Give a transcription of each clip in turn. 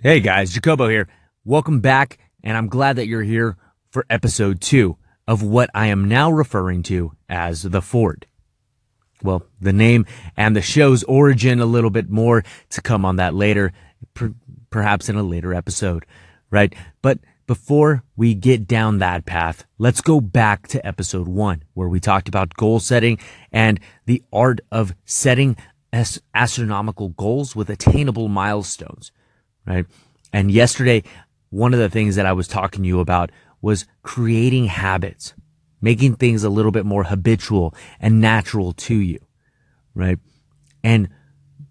Hey guys, Jacobo here. Welcome back, and I'm glad that you're here for episode two of what I am now referring to as the Ford. Well, the name and the show's origin a little bit more to come on that later, per- perhaps in a later episode, right? But before we get down that path, let's go back to episode one, where we talked about goal setting and the art of setting astronomical goals with attainable milestones right? And yesterday, one of the things that I was talking to you about was creating habits, making things a little bit more habitual and natural to you, right? And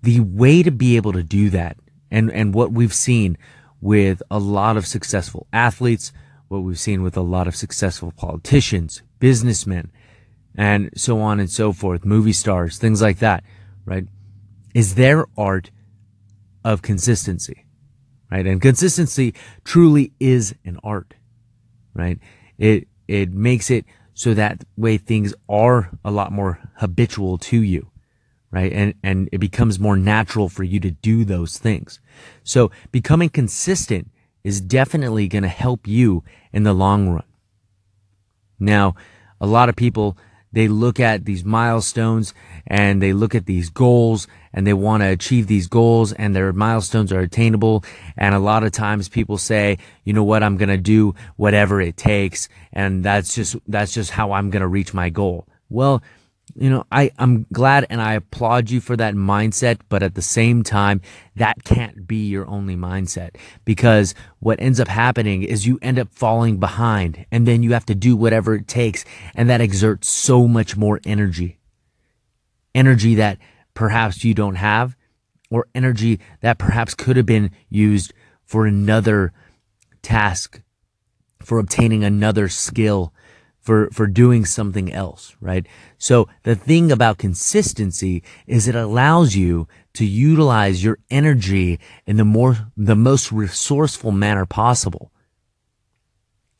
the way to be able to do that and, and what we've seen with a lot of successful athletes, what we've seen with a lot of successful politicians, businessmen, and so on and so forth, movie stars, things like that, right? Is their art of consistency right? And consistency truly is an art, right? It, it makes it so that way things are a lot more habitual to you, right? And, and it becomes more natural for you to do those things. So becoming consistent is definitely going to help you in the long run. Now, a lot of people, they look at these milestones and they look at these goals and they want to achieve these goals and their milestones are attainable. And a lot of times people say, you know what, I'm going to do whatever it takes. And that's just, that's just how I'm going to reach my goal. Well, you know, I, I'm glad and I applaud you for that mindset, but at the same time, that can't be your only mindset because what ends up happening is you end up falling behind and then you have to do whatever it takes. And that exerts so much more energy. Energy that perhaps you don't have or energy that perhaps could have been used for another task, for obtaining another skill, for, for doing something else, right? So the thing about consistency is it allows you to utilize your energy in the more, the most resourceful manner possible.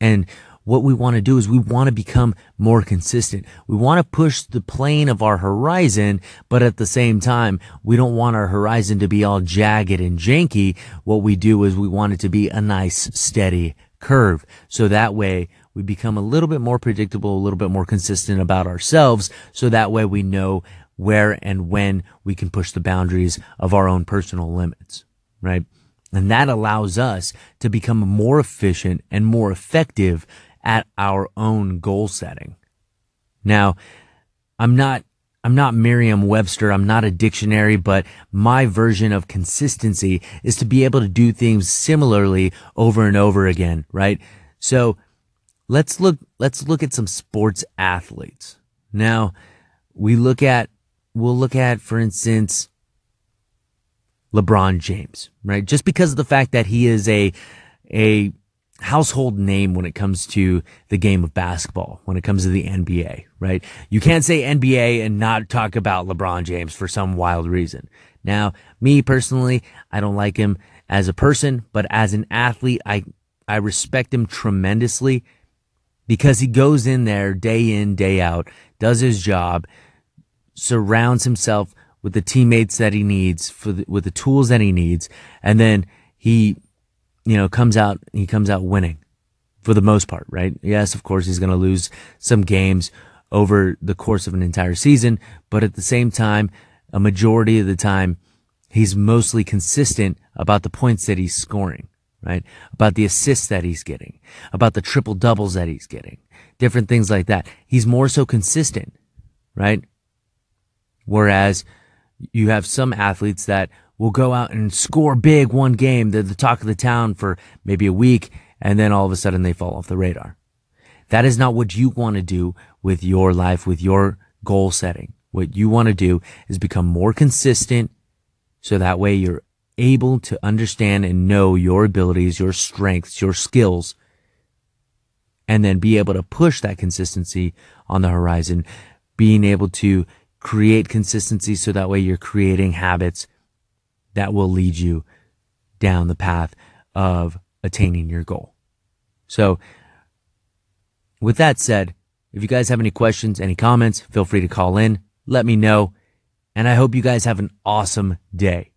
And what we want to do is we want to become more consistent. We want to push the plane of our horizon, but at the same time, we don't want our horizon to be all jagged and janky. What we do is we want it to be a nice, steady curve. So that way we become a little bit more predictable, a little bit more consistent about ourselves. So that way we know where and when we can push the boundaries of our own personal limits, right? And that allows us to become more efficient and more effective at our own goal setting. Now, I'm not I'm not Merriam Webster. I'm not a dictionary, but my version of consistency is to be able to do things similarly over and over again, right? So let's look let's look at some sports athletes. Now, we look at we'll look at for instance LeBron James, right? Just because of the fact that he is a a household name when it comes to the game of basketball, when it comes to the NBA, right? You can't say NBA and not talk about LeBron James for some wild reason. Now, me personally, I don't like him as a person, but as an athlete, I I respect him tremendously because he goes in there day in, day out, does his job, surrounds himself with the teammates that he needs for the, with the tools that he needs. And then he, you know, comes out, he comes out winning for the most part, right? Yes, of course, he's going to lose some games over the course of an entire season, but at the same time, a majority of the time, he's mostly consistent about the points that he's scoring right? About the assists that he's getting, about the triple doubles that he's getting, different things like that. He's more so consistent, right? Whereas you have some athletes that will go out and score big one game. They're the talk of the town for maybe a week and then all of a sudden they fall off the radar. That is not what you want to do with your life, with your goal setting. What you want to do is become more consistent so that way you're able to understand and know your abilities, your strengths, your skills, and then be able to push that consistency on the horizon, being able to create consistency so that way you're creating habits that will lead you down the path of attaining your goal. So with that said, if you guys have any questions, any comments, feel free to call in. Let me know. And I hope you guys have an awesome day.